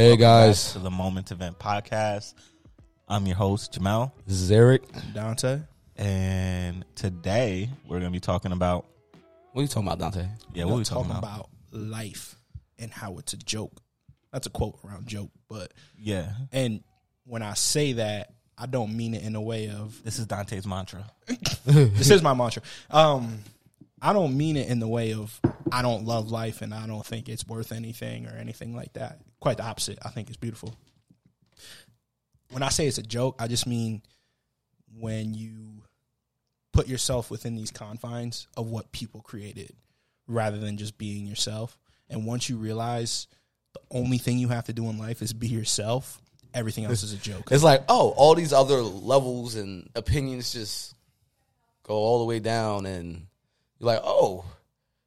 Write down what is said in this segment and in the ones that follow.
up? What up? Hey, Welcome guys. back to the Moment Event Podcast. I'm your host Jamel, This is Eric. Dante. and today we're gonna be talking about What are you talking about, Dante? yeah, We're what we talking talking about? about life and how it's a joke. That's a quote around joke, but Yeah, and when I say that, I don't mean it in a way of this is Dante's mantra. this is my mantra. Um, I don't mean it in the way of I don't love life and I don't think it's worth anything or anything like that. Quite the opposite. I think it's beautiful. When I say it's a joke, I just mean when you put yourself within these confines of what people created rather than just being yourself. And once you realize the only thing you have to do in life is be yourself, everything else is a joke. It's like, oh, all these other levels and opinions just go all the way down, and you're like, oh,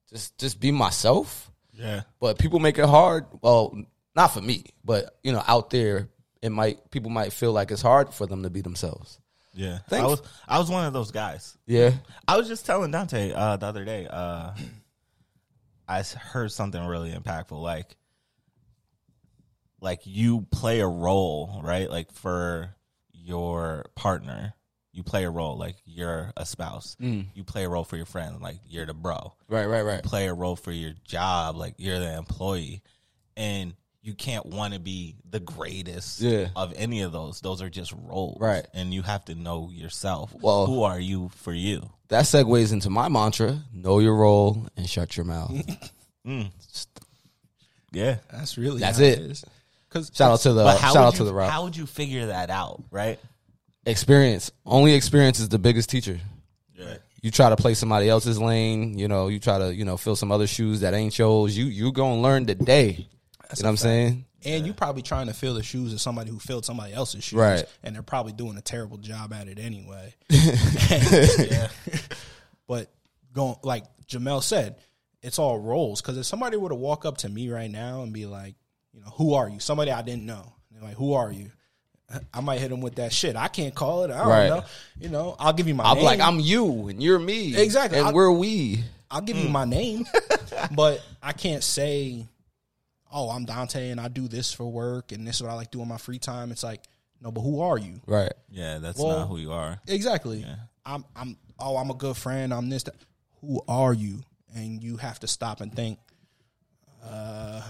just just be myself. Yeah, But people make it hard. Well, not for me, but you know, out there, it might people might feel like it's hard for them to be themselves. yeah. I was I was one of those guys. Yeah, I was just telling Dante uh, the other day. Uh, I heard something really impactful. Like, like you play a role, right? Like for your partner, you play a role. Like you're a spouse. Mm. You play a role for your friend. Like you're the bro. right, right, right. Play a role for your job. Like you're the employee, and you can't want to be the greatest Yeah. of any of those. Those are just roles, Right. And you have to know yourself. Well- who are you for you? That segues into my mantra: know your role and shut your mouth. Mm. Yeah. That's really That's how it. Because Shout out to the shout would out you, to the rock. How would you figure that out, right? Experience. Only experience is the biggest teacher. Yeah. you try to play somebody else's lane, you know, you try to, you know, fill some other shoes that ain't yours. You you gonna learn today. you know what I'm saying? And you probably trying to fill the shoes of somebody who filled somebody else's shoes, Right. And they're probably doing a terrible job at it anyway. Yeah. But going like Jamel said, it's all roles. Because if somebody were to walk up to me right now and be like, you know, who are you? Somebody I didn't know. They're like, who are you? I might hit him with that shit. I can't call it. I don't Right. know. You know, I'll give you my I'm name. like, I'm you and you're me. Exactly. And I- we're we. I'll give you my name, but I can't say, "Oh, I'm Dante and I do this for work and this is what I like doing my free time." It's like, no, but who are you? Right. Yeah, that's Well- not who you are. Exactly. I'm. I'm. Oh, I'm a good friend. I'm this. That. Who are you? And you have to stop and think. Uh,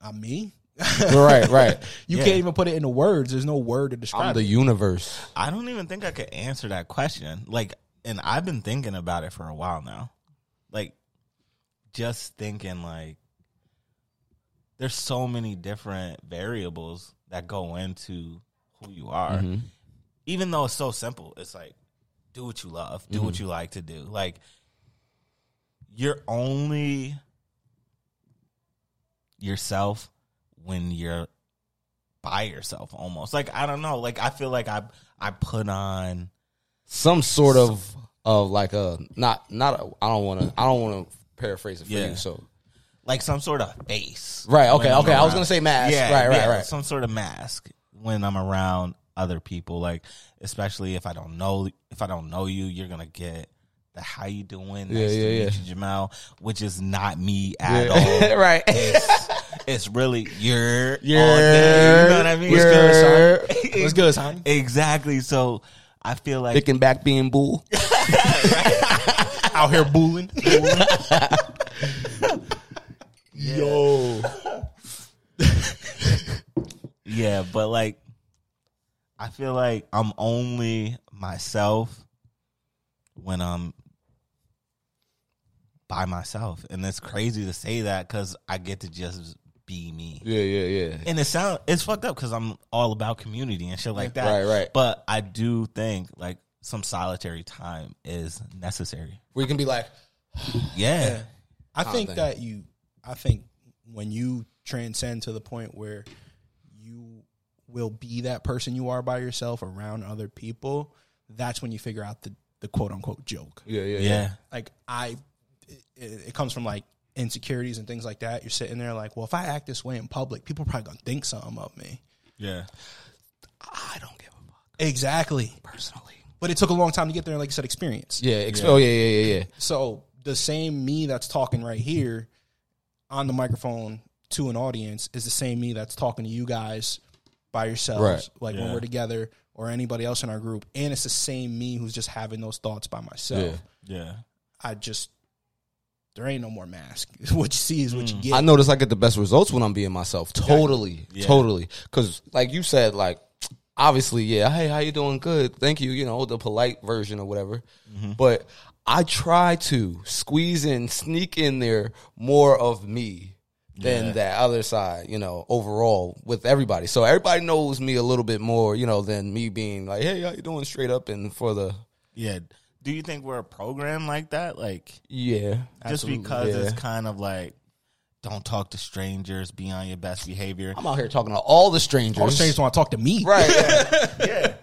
I'm me. Right, right. You Yeah. can't even put it into words. There's no word to I'm describe the it. universe. I don't even think I could answer that question. Like, and I've been thinking about it for a while now. Like, just thinking, like, there's so many different variables that go into who you are. Mm-hmm. Even though it's so simple, it's like, do what you love, do what mm-hmm. you like to do. Like, you're only yourself when you're by yourself almost. Like, I don't know. Like, I feel like I, I put on. Some sort of of like a not not a, I don't want to I don't want to paraphrase it for Yeah. you. So like some sort of face. Right, okay, okay, I was gonna say mask. Yeah, Right, right, right. Some sort of mask when I'm around other people, like especially if I don't know if I don't know you, you're gonna get the how you doing, Yeah, nice yeah, to yeah. you, Jamal, which is not me at Yeah. all. right. It's, it's really all day, you know what I mean? What's good, son? What's good, son? Exactly. So I feel like Thick and back being bull. Out here booling. Yo. Yeah, but like I feel like I'm only myself when I'm by myself. And it's crazy to say that cuz I get to just be me. Yeah, yeah, yeah. And it sound it's fucked up cuz I'm all about community and shit like that. Right, right. But I do think like some solitary time is necessary. Where you can be like, Yeah. I think thing. that you, I think when you transcend to the point where you will be that person you are by yourself around other people, that's when you figure out the, the quote unquote joke. yeah, yeah, Yeah. Like I, it, it comes from like insecurities and things like that. You're sitting there like, well, if I act this way in public, people are probably gonna think something of me. Yeah. I don't give a fuck Exactly. personally. But it took a long time to get there, and like you said, experience. Yeah, exp- oh yeah, yeah, yeah, yeah. So the same me that's talking right here on the microphone to an audience is the same me that's talking to you guys by yourselves, Right. like when we're together, or anybody else in our group, and it's the same me who's just having those thoughts by myself. Yeah. Yeah. I just there ain't no more mask. what you see is what you get. I notice I get the best results when I'm being myself. Totally, Yeah. totally. Because like you said, like obviously, yeah. Hey, how you doing? Good, thank you. You know the polite version or whatever. Mm-hmm. But I try to squeeze in, sneak in there more of me than Yeah. that other side. You know, overall with everybody. So everybody knows me a little bit more. You know, than me being like, hey, how you doing? Straight up and for the Yeah. Do you think we're a program like that? Like yeah. just Absolutely. because Yeah. it's kind of like don't talk to strangers, be on your best behavior. I'm out here talking to all the strangers. All strangers want to talk to me. right? yeah. yeah.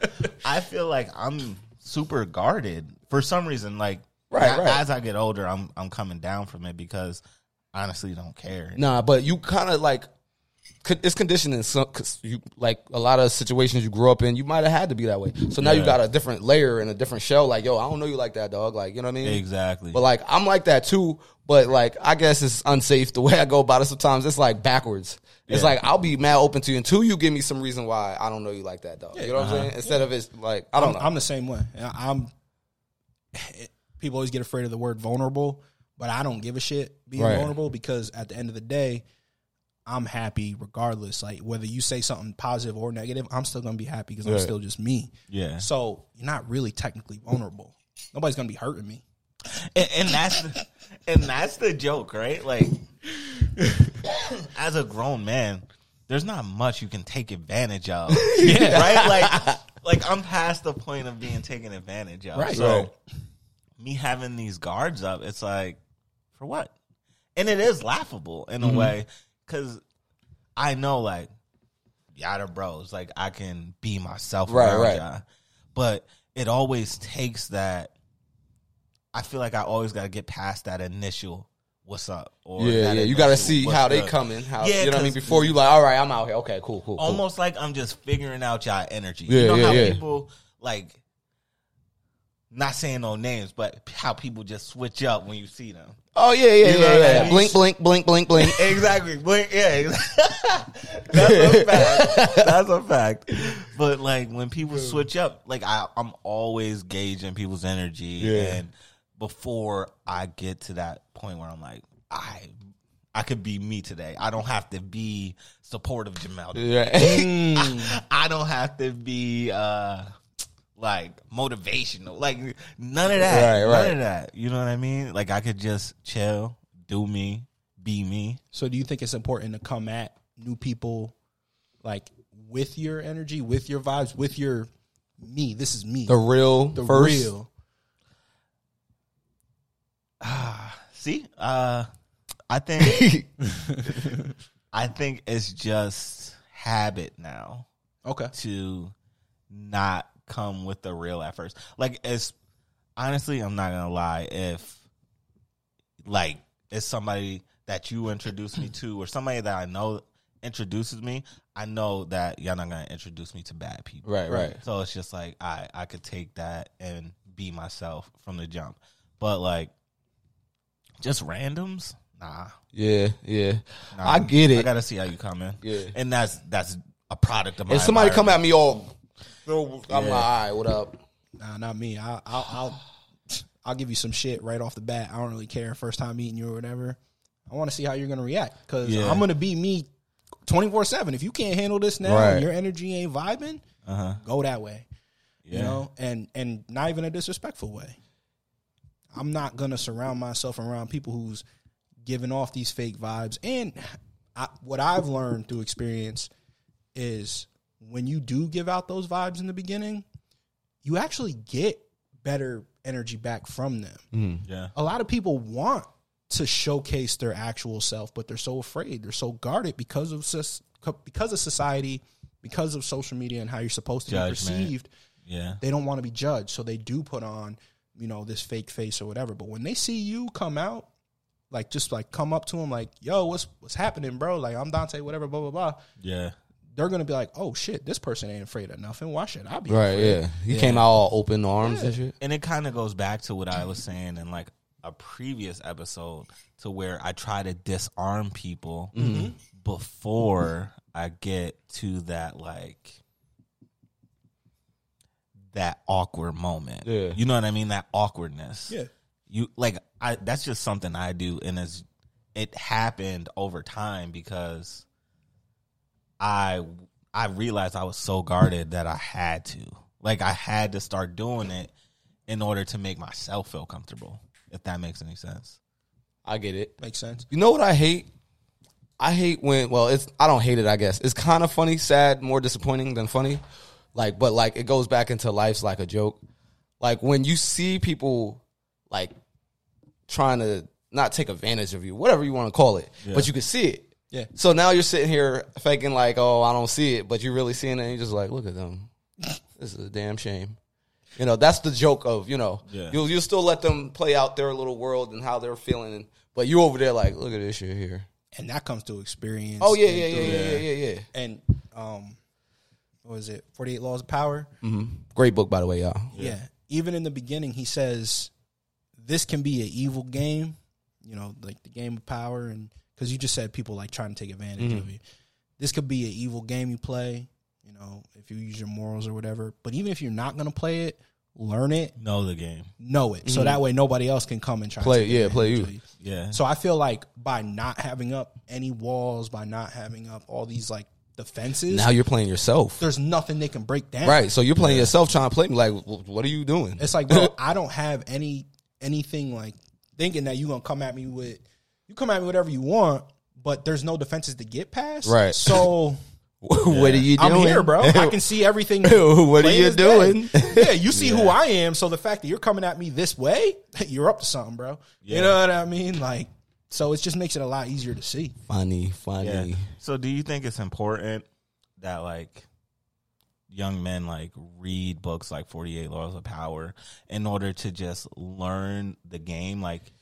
I feel like I'm super guarded for some reason. Like Right, a- right. as I get older, I'm I'm coming down from it because honestly don't care. Nah, but you kind of like con- it's conditioning. Some cause you like a lot of situations you grew up in. You might have had to be that way. So now you got a different layer and a different shell. Like yo, I don't know you like that, dog. Like you know what I mean? Exactly. But like I'm like that too. But like I guess it's unsafe the way I go about it. Sometimes it's like backwards. It's like I'll be mad open to you until you give me some reason why I don't know you like that, dog. You know what I'm saying? Uh-huh. Instead of it's like I don't I'm, know. I'm the same way. I- I'm. People always get afraid of the word vulnerable, but I don't give a shit being Right. vulnerable because at the end of the day, I'm happy regardless. Like whether you say something positive or negative, I'm still gonna be happy because I'm Right. still just me. yeah. So you're not really technically vulnerable. Nobody's gonna be hurting me. and, and that's the, and that's the joke, right? Like, as a grown man, there's not much you can take advantage of, yeah. right? Like, like I'm past the point of being taken advantage of. Right. So, Right. me having these guards up, it's like, for what? And it is laughable in a mm-hmm. way because I know, like, y'all are bros. Like, I can be myself Right, right. y'all. But it always takes that I feel like I always got to get past that initial "What's up?" or yeah, yeah. You got to see how they good?" coming. How Yeah, you know what I mean Before you like, all right, I'm out here. Okay, cool, cool, cool. Almost like I'm just figuring out y'all energy. Yeah, you know yeah, how yeah. people like, not saying no names, but how people just switch up when you see them. Oh yeah, yeah, You yeah, yeah. Blink, blink, blink, blink, blink. exactly. Blink. Yeah, exactly. that's a fact. That's a fact. But like when people switch up, like I, I'm always gauging people's energy, Yeah. and before I get to that point where I'm like, I, I could be me today. I don't have to be supportive, Jamal. Yeah. Mm. I don't have to be uh like motivational. Like none of that. Right, right. None of that. You know what I mean? Like I could just chill, do me, be me. So do you think it's important to come at new people like with your energy, with your vibes, with your me? This is me. the real the first. real. See? Uh I think I think it's just habit now Okay. to not come with the real at first. Like it's honestly, I'm not gonna lie, if like it's somebody that you introduce me to or somebody that I know introduces me, I know that y'all not gonna introduce me to bad people. Right, right. So it's just like I I could take that and be myself from the jump. But like just randoms, nah. Yeah, yeah. nah. I get it. I gotta see how you come in. Yeah. And that's that's a product of my If somebody come at me all, I'm Yeah. like, all right, what up? Nah, not me. I, I'll, I'll, I'll give you some shit right off the bat. I don't really care. First time meeting you or whatever. I want to see how you're gonna react because Yeah. I'm gonna be me, twenty four seven. If you can't handle this now, Right. and your energy ain't vibing, Uh-huh. go that way. Yeah. You know, and and not even a disrespectful way. I'm not gonna surround myself around people who's giving off these fake vibes. And I, what I've learned through experience is when you do give out those vibes in the beginning, you actually get better energy back from them. Mm. Yeah. A lot of people want to showcase their actual self, but they're so afraid. They're so guarded because of because of society, because of social media and how you're supposed to Judgment. be perceived Yeah. they don't want to be judged, so they do put on, you know, this fake face or whatever. But when they see you come out, like just like come up to them, like, "Yo, what's what's happening, bro?" Like, I'm Dante, whatever, blah blah blah. Yeah. They're gonna be like, "Oh shit, this person ain't afraid of nothing. Why should I be?" Right, afraid? yeah. He came out all open arms and shit. And it kind of goes back to what I was saying and like a previous episode to where I try to disarm people Mm-hmm. before I get to that like that awkward moment. Yeah. You know what I mean? That awkwardness. Yeah. You like I that's just something I do and it's it happened over time because I I realized I was so guarded that I had to. Like I had to start doing it in order to make myself feel comfortable. If that makes any sense. I get it. Makes sense. You know what I hate? I hate when well, it's I don't hate it. I guess it's kind of funny, sad, more disappointing than funny. Like, but like it goes back into life's like a joke. Like when you see people like trying to not take advantage of you, whatever you want to call it, but you can see it. Yeah. So now you're sitting here faking like, oh, I don't see it, but you're really seeing it, and you're just like, look at them. this is a damn shame. You know, that's the joke of you know, Yeah. you'll you'll still let them play out their little world and how they're feeling, but you over there like, look at this shit here. And that comes through experience. Oh yeah, and yeah, yeah, through- yeah, yeah, yeah, yeah. And um, what was it? Forty Eight Laws of Power. Great book, by the way, y'all. Yeah. Even in the beginning, he says this can be an evil game. You know, like the game of power, and because you just said people like trying to take advantage of mm-hmm. you. This could be an evil game you play. You know, if you use your morals or whatever. But even if you're not going to play it, learn it, Know the game. know it, so mm-hmm. that way nobody else can come and try Play- to take yeah, play advantage you. Yeah. So I feel like by not having up any walls, by not having up all these like defenses, Now you're playing yourself, there's nothing they can break down. right? So you're playing yourself, trying to play me. Like, what are you doing? It's like, bro, I don't have any anything like thinking that you're gonna come at me with. You come at me whatever you want, but there's no defenses to get past. Right. So what are you doing? I'm here, bro. I can see everything. What are you doing? yeah, you see who I am. So the fact that you're coming at me this way, you're up to something, bro. You know what I mean? Like, so it just makes it a lot easier to see. funny, funny. Yeah. So do you think it's important that like young men like read books like 48 Laws of Power in order to just learn the game like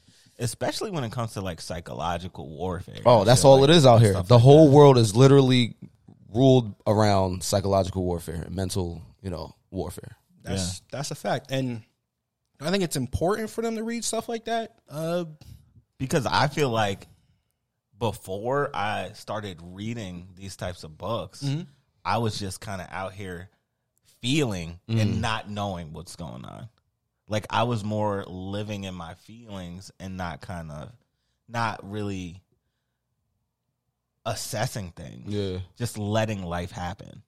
especially when it comes to like psychological warfare. Oh, that's shit, all like, it is out here. The like whole that. world is literally ruled around psychological warfare and mental, you know, warfare. That's that's a fact, and I think it's important for them to read stuff like that. Uh, because I feel like before I started reading these types of books, Mm-hmm. I was just kind of out here feeling Mm. and not knowing what's going on. Like I was more living in my feelings and not kind of not really assessing things. Yeah. Just letting life happen.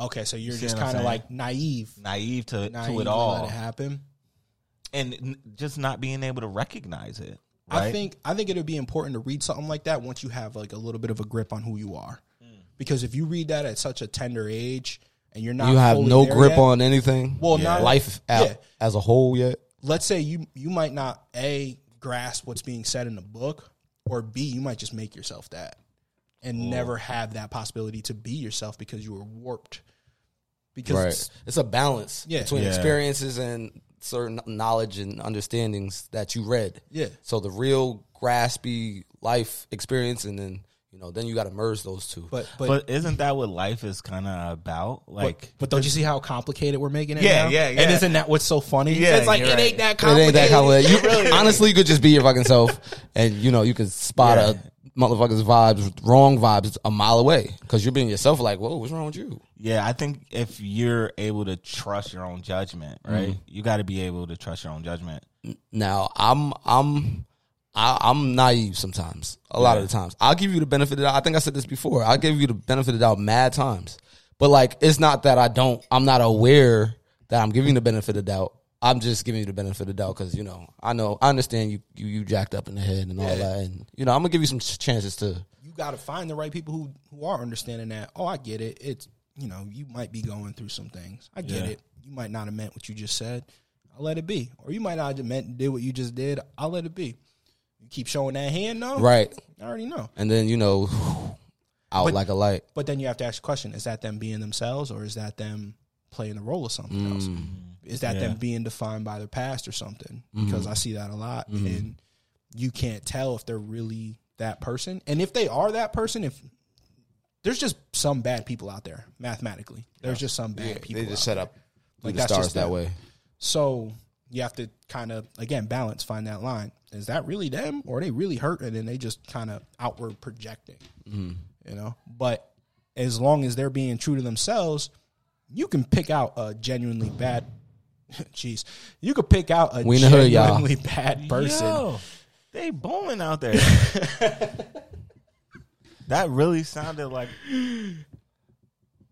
okay, so you're See just kind of like naive, Naive to naive to it to all. let it happen. and just not being able to recognize it. I think I think it would be important to read something like that once you have like a little bit of a grip on who you are, mm. because if you read that at such a tender age and you're not, You have no grip yet, on anything. Well, Yeah. not life out Yeah. as a whole yet. let's say you you might not a grasp what's being said in the book, or b you might just make yourself that and mm. never have that possibility to be yourself because you were warped. Because Right. It's a balance Yeah. between Yeah. experiences and certain knowledge and understandings that you read. Yeah. So the real graspy life experience and then, you know, then you got to merge those two. but but But isn't that what life is kind of about? Like, But don't you see how complicated we're making it? Yeah, now? yeah, And isn't that what's so funny? Yeah, it's like it right. ain't that complicated. it complicated. ain't that complicated. You, honestly, you could just be your fucking self and, you know, you can spot Yeah. a motherfucker's vibes, wrong vibes a mile away because you're being yourself like, whoa, what's wrong with you? yeah, I think if you're able to trust your own judgment, right? Mm-hmm. You got to be able to trust your own judgment. Now I'm I'm I, I'm naive sometimes. A lot of the times, I'll give you the benefit of the doubt. I think I said this before. I'll give you the benefit of the doubt mad times, but like it's not that I don't. I'm not aware that I'm giving you the benefit of doubt. I'm just giving you the benefit of the doubt because you know I know I understand you you, you jacked up in the head and all that, and you know I'm gonna give you some ch- chances to. you got to find the right people who who are understanding that. Oh, I get it. It's you know you might be going through some things. I get Yeah. it. You might not have meant what you just said. I'll let it be. Or you might not have meant did what you just did. I'll let it be. You keep showing that hand though. Right, I already know. and then you know, out But- like a light. But then you have to ask the question: Is that them being themselves, or is that them playing the role of something else? Mm. Is that them being defined by their past or something? Mm-hmm. Because I see that a lot, mm-hmm. and you can't tell if they're really that person. And if they are that person, if there's just some bad people out there, mathematically, there's just some bad people. They just out set up Like, like the that's stars just that way. so you have to kind of again balance, find that line. Is that really them, or are they really hurting and then they just kind of outward projecting? Mm-hmm. You know, but as long as they're being true to themselves, you can pick out a genuinely bad. Jeez, you could pick out a We in the hood, y'all. genuinely bad person. Yo, they booming out there. that really sounded like.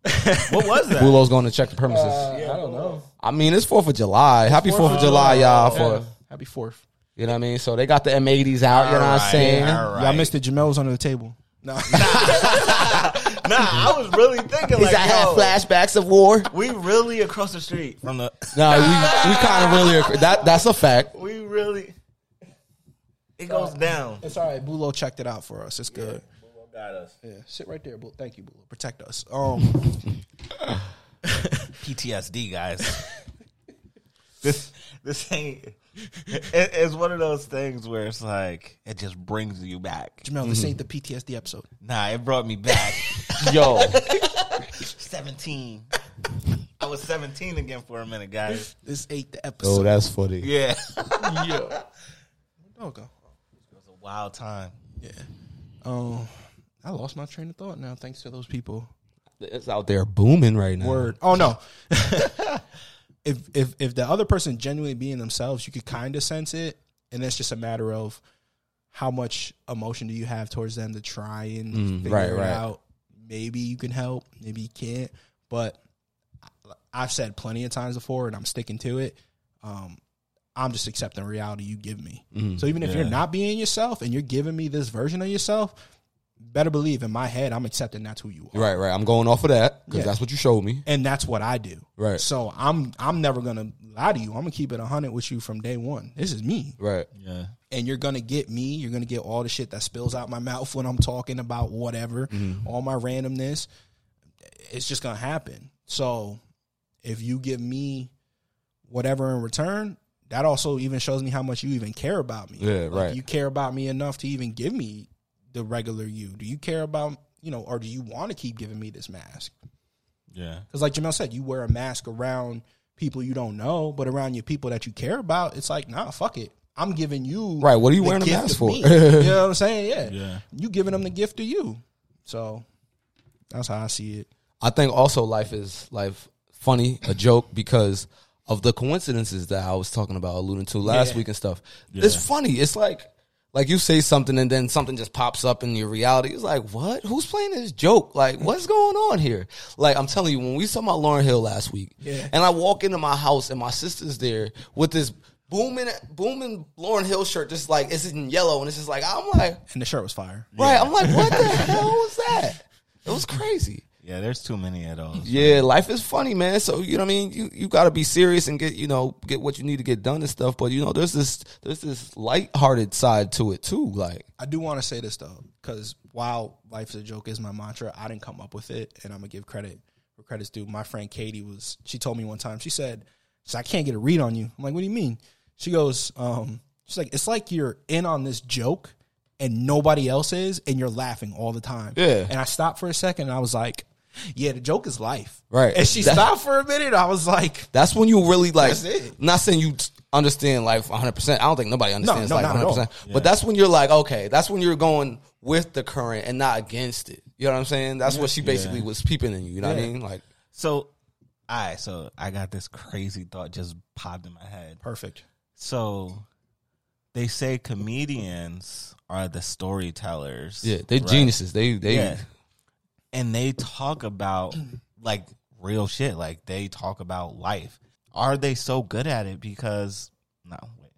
what was that? Bulo's going to check the uh, premises. I don't know. I mean, it's Fourth of July. Happy Fourth of July, y'all. For Happy Fourth. you know what I mean. So they got the M80s out. You know what I'm saying? alright. Y'all missed it. Jamel's under the table. No, Nah, I was really thinking He's like, I have yo, flashbacks of war. we really across the street from the. No, we we kind of really that that's a fact. We really. It goes down. it's all right. Bulo checked it out for us. It's good. Got us. Yeah, sit right there. Bulo. Thank you, Bulo. Protect us. Um, PTSD, guys. this this ain't. It, it's one of those things where it's like it just brings you back. Jamel, this ain't the PTSD episode. Nah, it brought me back. Yo, seventeen. I was seventeen again for a minute, guys. This ain't the episode. oh, episode. that's funny. Yeah, yeah. Okay. it was a wild time. Yeah. Um, I lost my train of thought now, thanks to those people. It's out there booming right now. Word. Oh no. if if if the other person genuinely being themselves, you could kind of sense it, and it's just a matter of how much emotion do you have towards them to try and Mm, figure right, it right. out. Maybe you can help, maybe you can't. But I've said plenty of times before, and I'm sticking to it. Um, I'm just accepting reality you give me. Mm-hmm. So even if you're not being yourself and you're giving me this version of yourself, better believe in my head I'm accepting that's who you are. Right, right. I'm going off of that because Yeah. that's what you showed me. And that's what I do. Right. So I'm I'm never gonna lie to you. I'm gonna keep it hundred with you from day one. This is me. Right. Yeah, And you're gonna get me. You're gonna get all the shit that spills out my mouth when I'm talking about whatever, mm-hmm. all my randomness. It's just gonna happen. So if you give me whatever in return, that also even shows me how much you even care about me. Yeah, Like, right. You care about me enough to even give me the regular you. Do you care about you know, or do you want to keep giving me this mask? yeah. Because, like Jamel said, you wear a mask around people you don't know, but around your people that you care about, it's like, nah, fuck it. I'm giving you Right, what are you wearing a mask for? me. you know what I'm saying? Yeah. Yeah. You giving them the gift of you. So that's how I see it. I think also life is life funny, a joke because of the coincidences that I was talking about, alluding to last Yeah. week and stuff. It's funny. It's like like you say something and then something just pops up in your reality. It's like, what? Who's playing this joke? Like, what's going on here? Like, I'm telling you, when we saw about Lauryn Hill last week, Yeah. and I walk into my house and my sister's there with this booming booming Lauryn Hill shirt, just like it's in yellow, and it's just like I'm like, And the shirt was fire. right? I'm like, what the hell was that? It was crazy. Yeah, there's too many of those. Yeah, life is funny, man. So you know what I mean. You you got to be serious and get you know get what you need to get done and stuff. But you know, there's this there's this lighthearted side to it too. Like I do want to say this though, because while life's a joke is my mantra, I didn't come up with it, and I'm gonna give credit where credit's due. My friend Katie was. She told me one time. She said, "So I can't get a read on you." I'm like, "What do you mean?" She goes, um, "She's like, it's like you're in on this joke, and nobody else is, and you're laughing all the time." Yeah. And I stopped for a second, and I was like, "Yeah, the joke is life." Right. And she That- stopped for a minute. I was like, that's when you really like. That's it. Not saying you understand life 100. percent I don't think nobody understands no, life 100. all. percent But that's when you're like, okay, that's when you're going with the current and not against it. You know what I'm saying? That's what she basically was peeping in you. You know what I mean? Like So, all right. So I got this crazy thought just popped in my head. "Perfect." So they say comedians are the storytellers. yeah, they right? geniuses. They they Yeah. And they talk about like real shit. Like they talk about life. Are they so good at it? Because no, wait.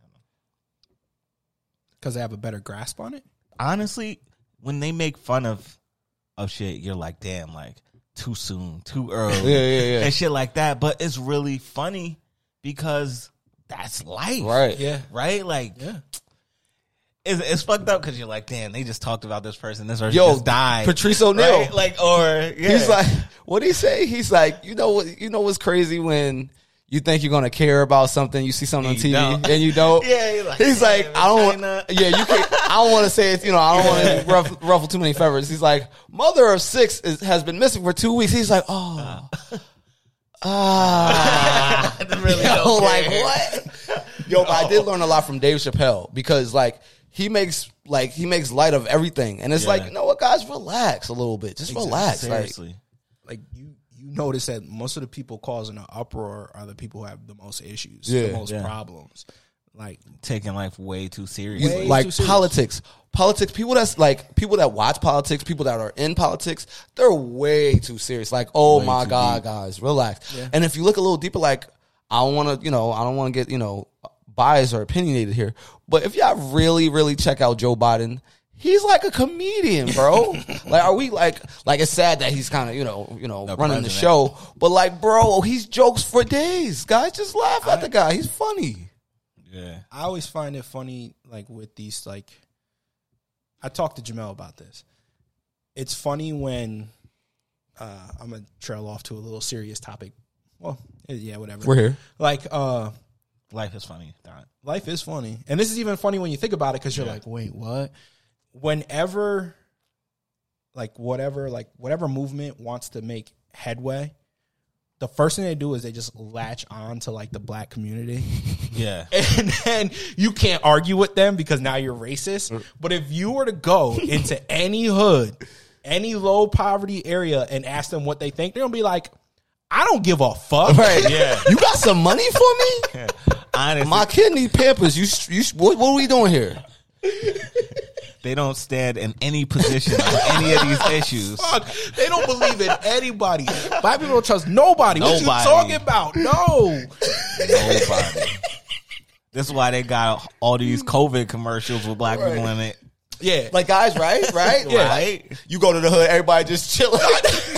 Because they have a better grasp on it. Honestly, when they make fun of of shit, you're like, damn, like too soon, too early, Yeah, yeah, yeah. and shit like that. But it's really funny because that's life, right. Yeah. Right? Like, Yeah. It's, it's fucked up because you're like, damn, they just talked about this person. This person Yo, just died. Patrice O'Neal. right? Like, or yeah. He's like, what did he say? He's like, you know what? You know what's crazy when you think you're gonna care about something, you see something on TV, don't. and you don't. Yeah, he's like, he's like, I don't. China." Yeah, you can't. I don't want to say it. You know, I don't want to ruffle, ruffle too many feathers. He's like, mother of six is, has been missing for two weeks. He's like, oh, ah, really Yo, don't like what? Yo, but I did learn a lot from Dave Chappelle because like he makes like he makes light of everything, and it's Yeah. like you know what, guys, relax a little bit, just relax. Like, Seriously. like you you notice that most of the people causing an uproar are the people who have the most issues, Yeah. the most Yeah. problems. Like Taking life way too seriously. Way- like too serious. politics, politics. People that's like people that watch politics, people that are in politics, they're way too serious. Like, oh Way my god, deep. guys, relax. And if you look a little deeper, like I don't want to, you know, I don't want to get you know biased or opinionated here, but if y'all really, really check out Joe Biden. He's like a comedian, bro. like, are we like, like it's sad that he's kind of, you know, you know, The running the show, but like, bro, he's jokes for days. Guys, just laugh at the guy. He's funny. yeah. I always find it funny, like with these, like I talked to Jamel about this. It's funny when uh, I'm gonna trail off to a little serious topic. Well, yeah, whatever. We're here. Like, uh, Life is funny. Don. life is funny, and this is even funny when you think about it because you're Yeah. like, wait, what? Whenever, like, whatever, like whatever movement wants to make headway, the first thing they do is they just latch on to like the black community. Yeah. and then you can't argue with them because now you're racist. Mm. But if you were to go into any hood, any low poverty area, and ask them what they think, they're gonna be like, "I don't give a fuck." Right. Yeah. You got some money for me? Honestly, My kid need pampers. You, you, what, what are we doing here? they don't stand in any position on any of these issues. Fuck, they don't believe in anybody. Black people don't trust nobody. What you talking about? No. Nobody. This is why they got all these COVID commercials with black people in it. Yeah. Like guys, right? Right? Yeah. Right? You go to the hood, everybody just chilling.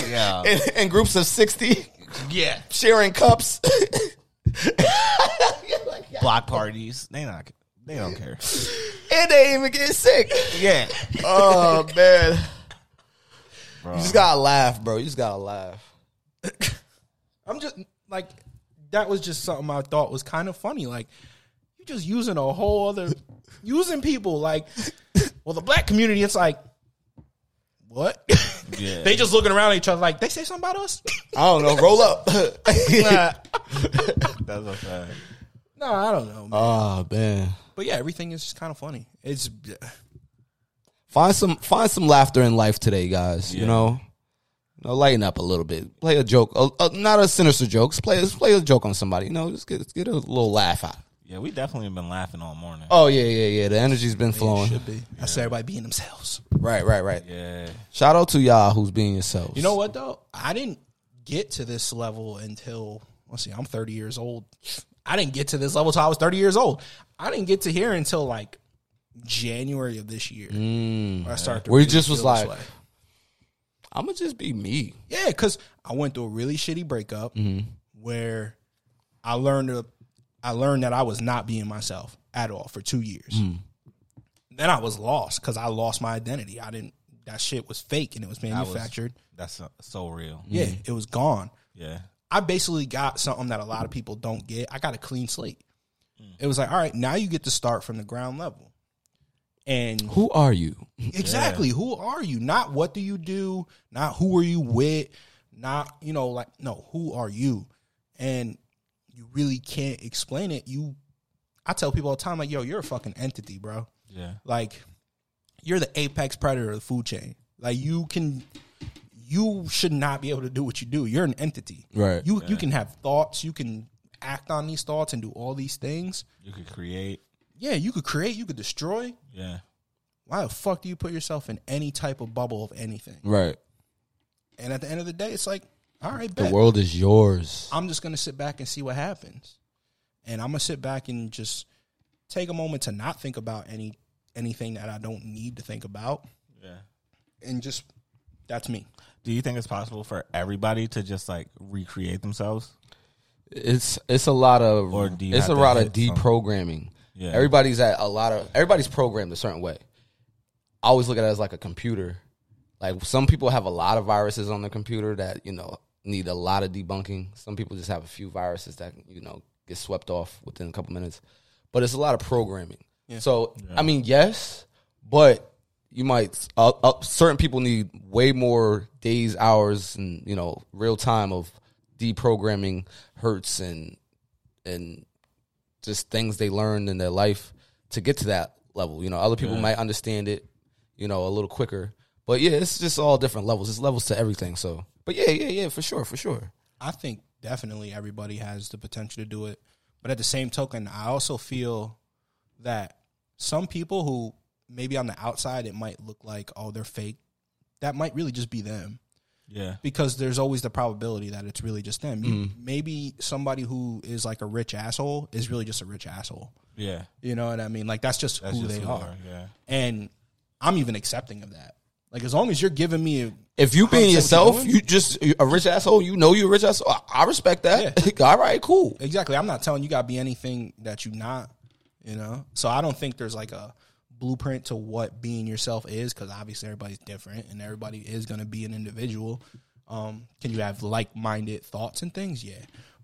Yeah. in, in groups of 60, yeah. sharing cups. Block parties. They not. They don't care. and they even get sick. Yeah. Oh, man. Bro. You just gotta laugh, bro. You just gotta laugh. I'm just like that was just something I thought was kind of funny. Like you just using a whole other using people like well the black community it's like what? Yeah. they just looking around at each other like they say something about us? I don't know. Roll up. That's a fact. No, I don't know, man. oh, man. but yeah, everything is just kind of funny. It's Find some find some laughter in life today, guys. You know, you know, lighten up a little bit. Play a joke, a, a- not a sinister joke. Just play play a joke on somebody. You know, just get get a little laugh out. Yeah, we definitely been laughing all morning. Oh yeah, yeah, yeah. The energy's been flowing. should be. I say everybody being themselves. Right, right, right. Yeah. Shout out to y'all who's being yourselves. You know what though? I didn't get to this level until let's see, I'm 30 years old. I didn't get to this level until I was 30 years old. I didn't get to here until like January of this year. Mm, where I started. To Where you just was like- way. I'm gonna just be me. yeah, because I went through a really shitty breakup mm-hmm. where I learned to, I learned that I was not being myself at all for two years. Mm. Then I was lost because I lost my identity. I didn't. That shit was fake and it was That was- manufactured. That's so, so real. yeah, mm. it was gone. Yeah. I basically got something that a lot of people don't get. I got a clean slate. Hmm. It was like, all right, now you get to start from the ground level. And Who are you? exactly, who are you? Not what do you do, not who are you with, not, you know, like no, who are you? And you really can't explain it. You I tell people all the time like, yo, you're a fucking entity, bro. Yeah. Like you're the apex predator of the food chain. Like you can you should not be able to do what you do. You're an entity. Right. You you can have thoughts, you can act on these thoughts and do all these things. You could create. Yeah, you could create, you could destroy. Yeah. Why the fuck do you put yourself in any type of bubble of anything? Right. And at the end of the day, it's like, all right, The world is yours. I'm just gonna sit back and see what happens. And I'm gonna sit back and just take a moment to not think about any anything that I don't need to think about. Yeah. And just that's me. Do you think it's possible for everybody to just like recreate themselves? It's it's a lot of Or do you it's a lot of hit some- deprogramming. Yeah. Everybody's at a lot of everybody's programmed a certain way. I always look at it as like a computer. Like some people have a lot of viruses on their computer that you know need a lot of debunking. Some people just have a few viruses that you know get swept off within a couple minutes. But it's a lot of programming. So I mean, yes, but you might uh, uh, certain people need way more days, hours, and you know real time of deprogramming hurts and and just things they learned in their life to get to that level. You know, other people might understand it, you know, a little quicker. But yeah, it's just all different levels. It's levels to everything. So, but yeah, yeah, yeah, for sure, for sure. I think definitely everybody has the potential to do it. But at the same token, I also feel that some people who maybe on the outside it might look like oh they're fake, that might really just be them Yeah. because there's always the probability that it's really just them. You- mm. Maybe somebody who is like a rich asshole is really just a rich asshole. Yeah. You know what I mean? Like that's just That's who just they who are. Yeah. And I'm even accepting of that. Like as long as you're giving me a If you being yourself, you're doing. you just a rich asshole. You know you're a rich asshole. I, I respect that. All right, cool. Exactly. I'm not telling you got to be anything that you not, you know? So I don't think there's like a blueprint to what being yourself is because obviously everybody's different and everybody is going to be an individual. Um, can you have like minded thoughts and things? Yeah.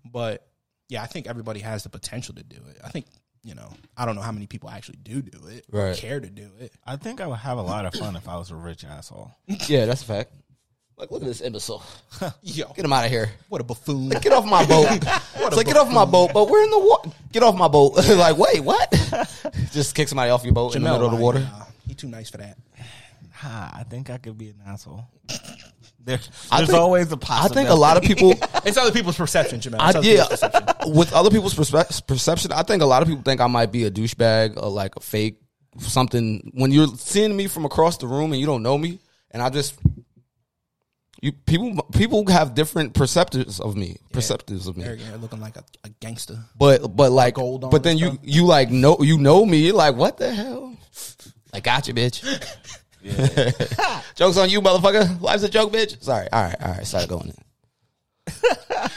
But yeah, I think everybody has the potential to do it. I think, you know, I don't know how many people actually do do it, or Right. care to do it. I think I would have a lot of fun if I was a rich asshole. Yeah, that's a fact. Like, look at this imbecile. Yo, Get him out of here. what a buffoon. Get off my boat. it's like, get off my boat, but we're in the water. Get off my boat. like, wait, what? Just kick somebody off your boat in the Jamel middle of the lying, water. nah. he too nice for that. Ha, I think I could be an asshole. There, I there's think- always a I possibility. I think a lot of people, It's other people's perception, Jamel. I, other yeah, people's perception. with other people's perspe- perception, I think a lot of people think I might be a douchebag or like a fake something. When you're seeing me from across the room and you don't know me, and I just you people people have different perceptives of me, perceptives of me. Eric here looking like a, a gangster. But but like Gold but then you stuff. you like know you know me you're like what the hell? I got you, bitch. Jokes on you, motherfucker. Life's a joke, bitch. Sorry. All right, all right. Start going. In.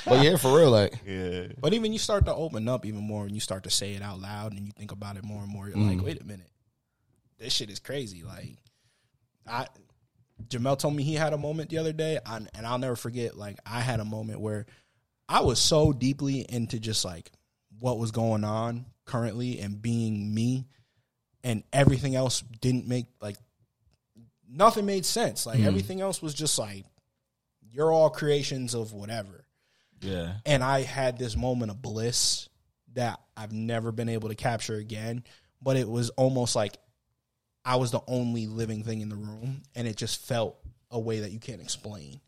but yeah, for real, like Yeah. But even you start to open up even more and you start to say it out loud and you think about it more and more. You're like, mm. wait a minute, this shit is crazy. Like, I, Jamel told me he had a moment the other day, and I'll never forget. Like, I had a moment where I was so deeply into just like what was going on currently and being me, and everything else didn't make like nothing made sense. Like mm-hmm. everything else was just like you're all creations of whatever Yeah. and I had this moment of bliss that I've never been able to capture again. But it was almost like I was the only living thing in the room, and it just felt a way that you can't explain.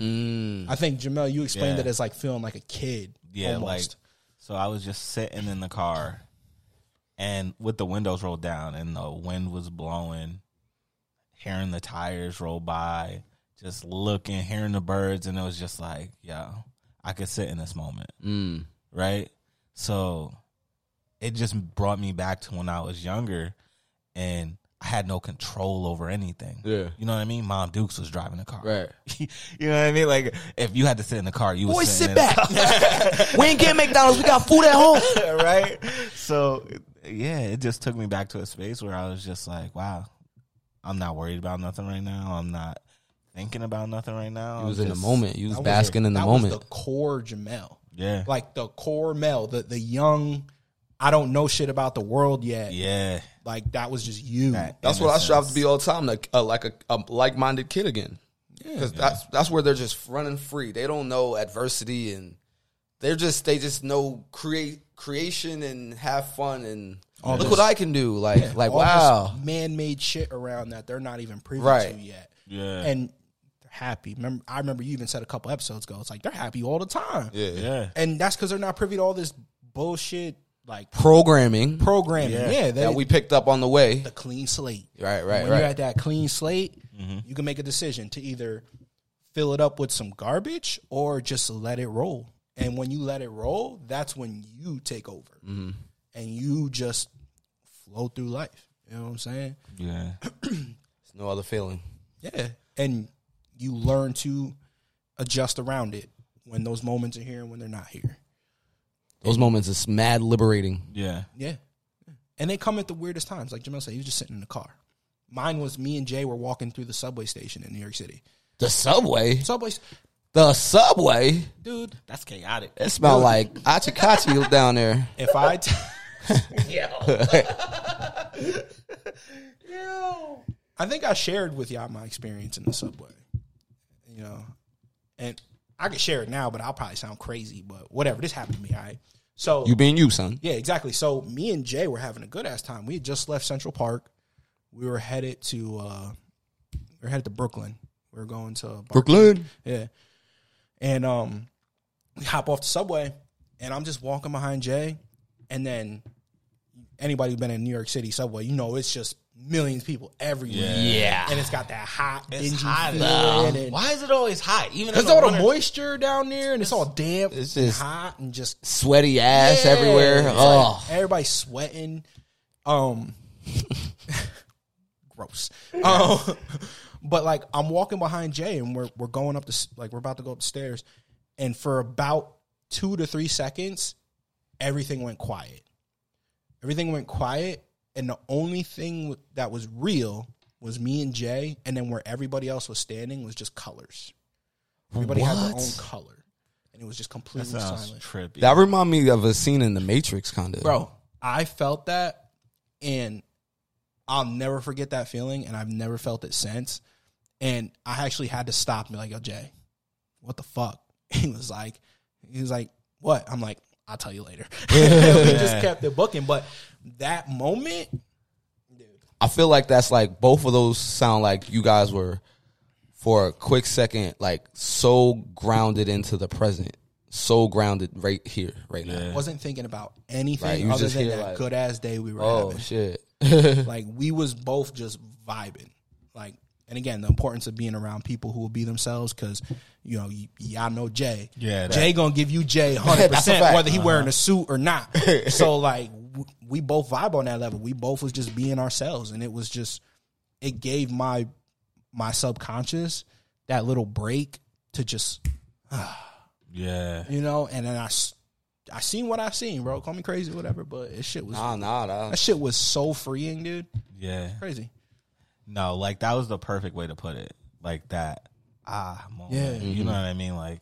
mm, I think Jamel, you explained Yeah. it as like feeling like a kid. Yeah, almost. like so I was just sitting in the car and with the windows rolled down and the wind was blowing, hearing the tires roll by, just looking, hearing the birds, and it was just like, yo, I could sit in this moment. mm, Right? So it just brought me back to when I was younger and I had no control over anything. Yeah. You know what I mean? Mom Dukes was driving the car. right. you know what I mean? Like if you had to sit in the car, you Boy, sit in back. we ain't getting McDonald's. We got food at home. right? So yeah, it just took me back to a space where I was just like, wow, I'm not worried about nothing right now. I'm not thinking about nothing right now. You was I'm in the moment. You was That was basking in the that moment. Was the core Jamel, Yeah. like the core Mel, the the young. I don't know shit about the world yet. yeah. Like that was just you. That That's what I strive to be all the time, like uh, like a, a like minded kid again. Because that's that's where they're just running free. They don't know adversity, and they're just they just know create creation and have fun and look this- what I can do. Like like All wow, man-made shit around that they're not even privy Right. to yet. Yeah. and they're happy. Remember, I remember you even said a couple episodes ago. It's like they're happy all the time. yeah, yeah. and that's because they're not privy to all this bullshit like programming programming. Yeah. Yeah, they, that we picked up on the way. the clean slate. Right, right, when right. you're at that clean slate, you can make a decision to either fill it up with some garbage or just let it roll. And when you let it roll, that's when you take over Mm-hmm. and you just flow through life. You know what I'm saying? Yeah. it's no other feeling. Yeah. And you learn to adjust around it when those moments are here and when they're not here. Those moments is mad liberating. Yeah. Yeah. And they come at the weirdest times. Like Jamel said, he was just sitting in the car. Mine was me and Jay were walking through the subway station in New York City. The subway, Subways, the subway. dude. That's chaotic. It smelled like achikachi down there. If I, t- I think I shared with y'all my experience in the subway. You know, and I could share it now, but I'll probably sound crazy. But whatever, this happened to me. I So You being you, son. yeah, exactly. So me and Jay were having a good ass time. We had just left Central Park. We were headed to uh we were headed to Brooklyn. We were going to Brooklyn. Yeah. And um we hop off the subway and I'm just walking behind Jay and then anybody who's been in New York City subway, you know it's just millions of people everywhere. Yeah. And it's got that hot It's hot. feeling and Why is it always hot? Even in because all the winter- moisture down there and it's all damp It's and just- hot and just Sweaty ass Yeah. everywhere. Oh. like everybody's sweating. Um, gross. Um, but like I'm walking behind Jay, and we're we're going up the like we're about to go up the stairs, and for about two to three seconds, everything went quiet. Everything went quiet, and the only thing that was real was me and Jay, and then where everybody else was standing was just colors. Everybody had their What? own color, and it was just completely sounds silent. trippy. That remind me of a scene in The Matrix, kind of. bro i felt that and i'll never forget that feeling and i've never felt it since and i actually had to stop and be like yo jay what the fuck he was like he was like what i'm like i'll tell you later we just kept it booking but that moment I feel like that's like both of those sound like you guys were for a quick second like so grounded into the present, so grounded right here, right now. I wasn't thinking about anything was other just than that like, good ass day we were Oh having shit! like we was both just vibing like and again the importance of being around people who will be themselves because you know y- y'all know jay. Yeah, that- jay gonna give you jay 100% whether he wearing a suit or not. So like w- we both vibe on that level. We both was just being ourselves and it was just it gave my my subconscious that little break to just yeah. you know and then i s- i seen what i seen bro. Call me crazy whatever but it shit was Nah, nah, nah. that shit was so freeing dude. Yeah. crazy No, like that was the perfect way to put it. Like that ah moment. Yeah. You know what I mean? Like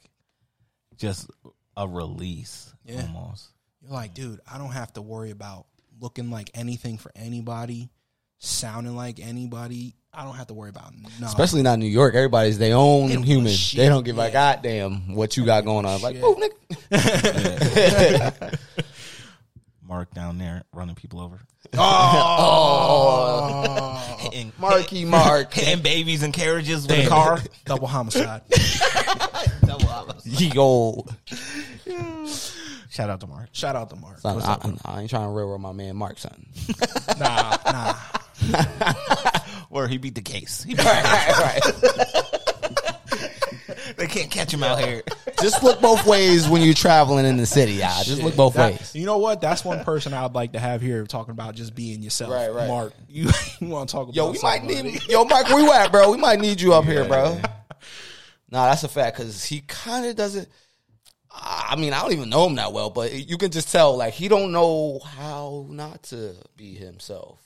just a release Yeah. almost. You're like, dude, I don't have to worry about looking like anything for anybody, sounding like anybody. I don't have to worry about no. Especially not New York. Everybody's their own They don't give a human. shit. They don't give a goddamn what you got going on. Like, shit. oh, nigga. Mark down there running people over. oh, Hitting, Marky Mark. hitting babies in carriages with a car. double homicide. Double homicide. Yo, Shout out to Mark. Shout out to Mark. son, I, up. I ain't trying to railroad my man Mark, son. nah, nah. Where he beat the case. He beat right, right. They can't catch him out here. Just look both ways when you're traveling in the city. Yeah, just look both That- ways. You know what? That's one person I'd like to have here talking about just being yourself. Right, right. Mark, you, you want to talk about Yo, we might somebody. need. Yo, Mark, where you at, bro? We might need you up here, bro. Nah, that's a fact because he kind of doesn't. I mean, I don't even know him that well, but you can just tell like he don't know how not to be himself.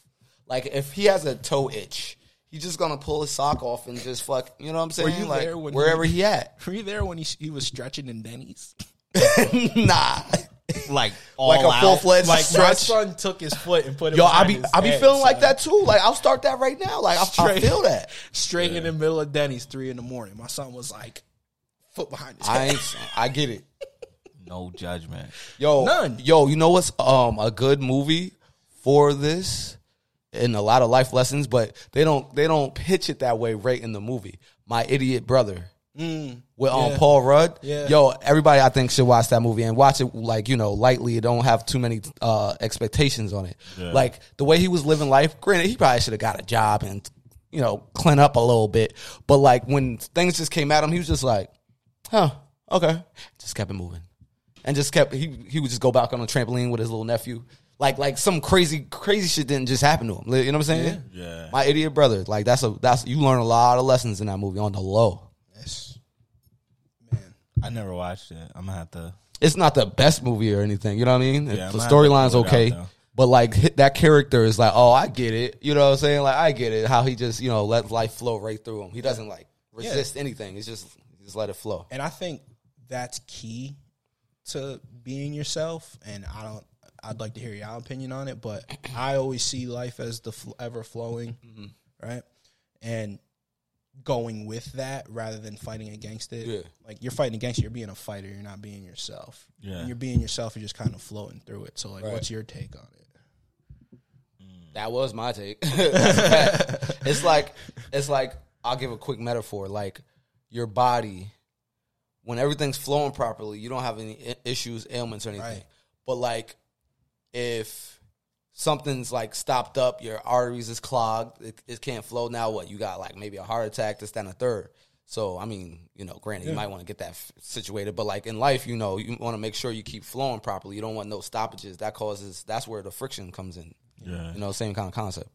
Like if he has a toe itch, he's just gonna pull his sock off and just fuck. You know what I'm saying? you like there when wherever he- he at. Were you there when he, he was stretching in Denny's? nah, Like all like a full fledged Like stretch. my son took his foot and put it. Yo, I behind be his I be head, feeling like that too. Like I'll start that right now. Like I, I Straight. feel that. straight in the middle of Denny's, three in the morning. My son was like, foot behind his I head. ain't. I get it. No judgment. Yo, None. Yo, you know what's um a good movie for this, and a lot of life lessons, but they don't they don't pitch it that way right in the movie. My idiot brother Mm, with um Yeah. Paul Rudd. Yeah. Yo, everybody I think should watch that movie and watch it like you know lightly. Don't have too many uh expectations on it. Like the way he was living life. Granted, he probably should have got a job and you know clean up a little bit. But like when things just came at him, he was just like, huh, okay, just kept it moving and just kept he he would just go back on the trampoline with his little nephew. Like like some crazy crazy shit didn't just happen to him. You know what I'm saying? Yeah. My idiot brother. Like that's a that's you learn a lot of lessons in that movie on the low. yes. man. I never watched it. I'm gonna have to. It's not the best movie or anything. You know what I mean? Yeah, the gonna have to storyline's it out, okay. But like that character is like, oh, I get it. You know what I'm saying? Like I get it. How he just you know let life flow right through him. He doesn't like resist anything. He's just just let it flow. And I think that's key to being yourself. And I don't. I'd like to hear your opinion on it, but I always see life as the fl- ever flowing, Mm-hmm. right? And going with that rather than fighting against it. Yeah. Like you're fighting against it, you're being a fighter, you're not being yourself. Yeah. When you're being yourself, you're just kind of floating through it. So like Right. what's your take on it? That was my take. it's like it's like I'll give a quick metaphor. Like your body, when everything's flowing properly, you don't have any issues, ailments, or anything. Right. But like if something's like stopped up, your arteries is clogged, it, it can't flow. Now what? You got like maybe a heart attack, this, that, and a third. So I mean, you know, granted, you might want to get that f- situated, but like in life, you know, you want to make sure you keep flowing properly. You don't want no stoppages. That causes that's where the friction comes in. Yeah. You know, same kind of concept.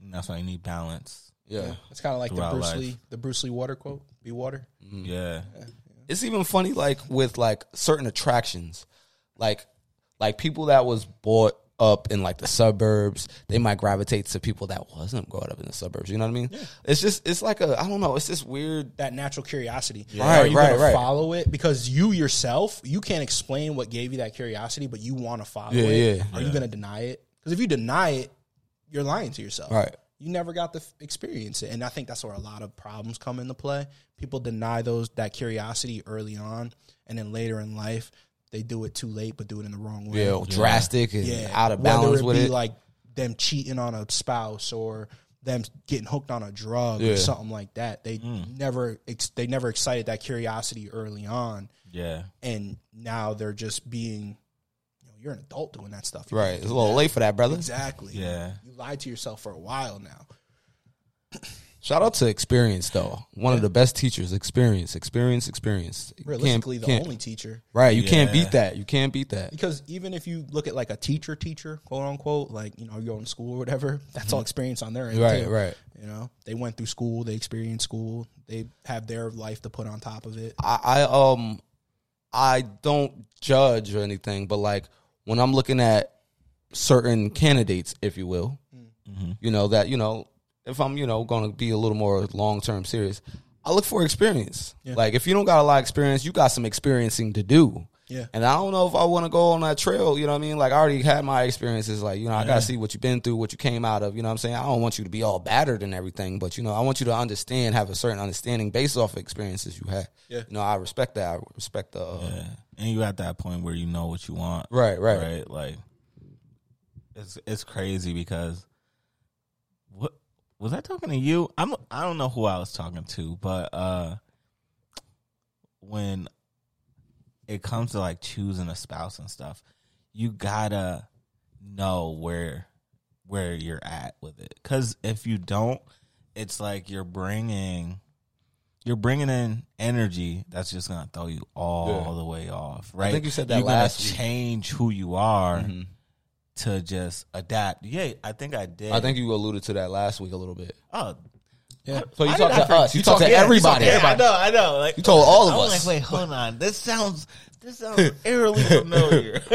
And that's why you need balance. Yeah. It's kind of like the Bruce life. Lee, the Bruce Lee water quote: "Be water." Mm-hmm. Yeah. It's even funny like with like certain attractions. Like like people that was brought up in like the suburbs, they might gravitate to people that wasn't brought up in the suburbs. You know what I mean? It's just it's like a I don't know, it's just weird that natural curiosity. Right, Are you right, gonna right. follow it because you yourself you can't explain what gave you that curiosity, but you want to follow Yeah, it? yeah. Are you going to deny it? Because if you deny it, you're lying to yourself. Right. You never got to experience it, and I think that's where a lot of problems come into play. People deny those that curiosity early on, and then later in life they do it too late, but do it in the wrong way. yeah, drastic and Yeah, out of Whether balance it with be it. like them cheating on a spouse or them getting hooked on a drug Yeah. or something like that. They hmm. never ex- they never excited that curiosity early on, Yeah. and now they're just being. You know, you're an adult doing that stuff, You right. It's a little that. late for that, brother. Exactly. Yeah. You lied to yourself for a while now. Shout out to experience though. One of the best teachers, experience, experience, experience. You can't- Realistically, the can't- only teacher. Right, you can't beat that. You can't beat that. Because even if you look at like a teacher, teacher, quote unquote, like you know, you're in school or whatever, that's all mm-hmm. experience on their end. Right, too. right. You know, they went through school, they experienced school, they have their life to put on top of it. I, I um I don't judge or anything, but like when I'm looking at certain candidates, if you will, mm. mm-hmm. you know that you know if I'm you know going to be a little more long term serious, I look for experience. Like if you don't got a lot of experience, you got some experiencing to do. Yeah. And I don't know if I want to go on that trail, you know what I mean? Like I already had my experiences like, you know, I got to see what you've been through, what you came out of, you know what I'm saying? I don't want you to be all battered and everything, but you know, I want you to understand, have a certain understanding based off of experiences you had. Yeah. You know, I respect that. I respect the uh, Yeah. And you at that point where you know what you want. Right, right. Right. Like it's it's crazy because was I talking to you? I'm I don't know who I was talking to, but uh when it comes to like choosing a spouse and stuff, you gotta know where where you're at with it. Because if you don't, it's like you're bringing you're bringing in energy that's just gonna throw you all Yeah. the way off. Right? I think you said that you're last gonna week. change who you are Mm-hmm. To just adapt. Yeah, I think I did. I think you alluded to that last week a little bit. Oh, Yeah. So you Why talk to us. You talk to yeah, you everybody. talk to- Yeah, I know, I know. Like You told all of us. I was us. like, wait, hold on. This sounds this sounds eerily familiar.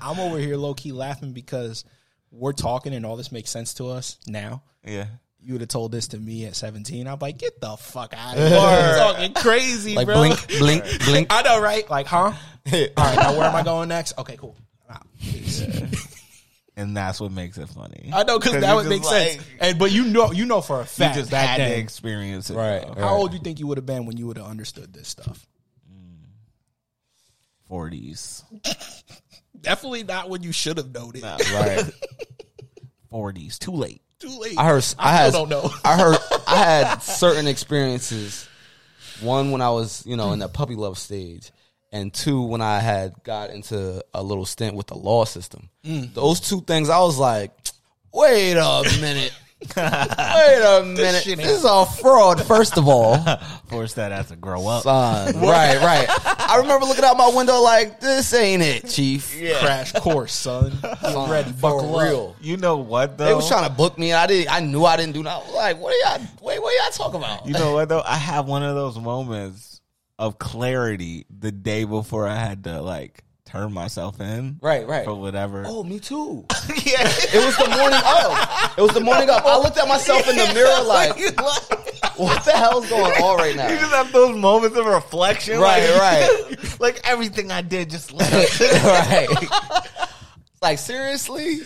I'm over here low key laughing because we're talking and all this makes sense to us now. yeah. You would have told this to me at 17. I'm like, get the fuck out of here. Talking crazy, Like bro. blink, blink, blink. I know, right? Like, huh? All right, now where am I going next? Okay, cool. Wow, peace. And that's what makes it funny. I know because that would make just sense. And but you know, you know for a fact, You just back had to experience it. Right, right. How old do you think you would have been when you would have understood this stuff? Mm. 40s. Definitely not when you should have known it. Right. 40s. Too late. Too late. I heard. I, I had. still don't know. I heard. I had certain experiences. One when I was, you know, in the puppy love stage, and two when I had got into a little stint with the law system. Mm. Those two things, I was like, wait a minute. Wait a minute. shit This, is all fraud. First of all, Force that ass to grow up. son. right, right. I remember looking out my window like, this ain't it, chief. Crash course, son. Get ready. for Buckle up. real. You know what though? They was trying to book me, and I didn't. I knew I didn't do was like, what are y'all? Wait, what are y'all talking about? You know what though? I have one of those moments of clarity the day before I had to like turn myself in. Right, right. For whatever. Oh, me too. yeah. It was the morning of. It was the morning of. I looked at myself in the mirror like, what the hell's going on right now? You just have those moments of reflection. Right, like, right. like everything I did just let up. right. Like seriously?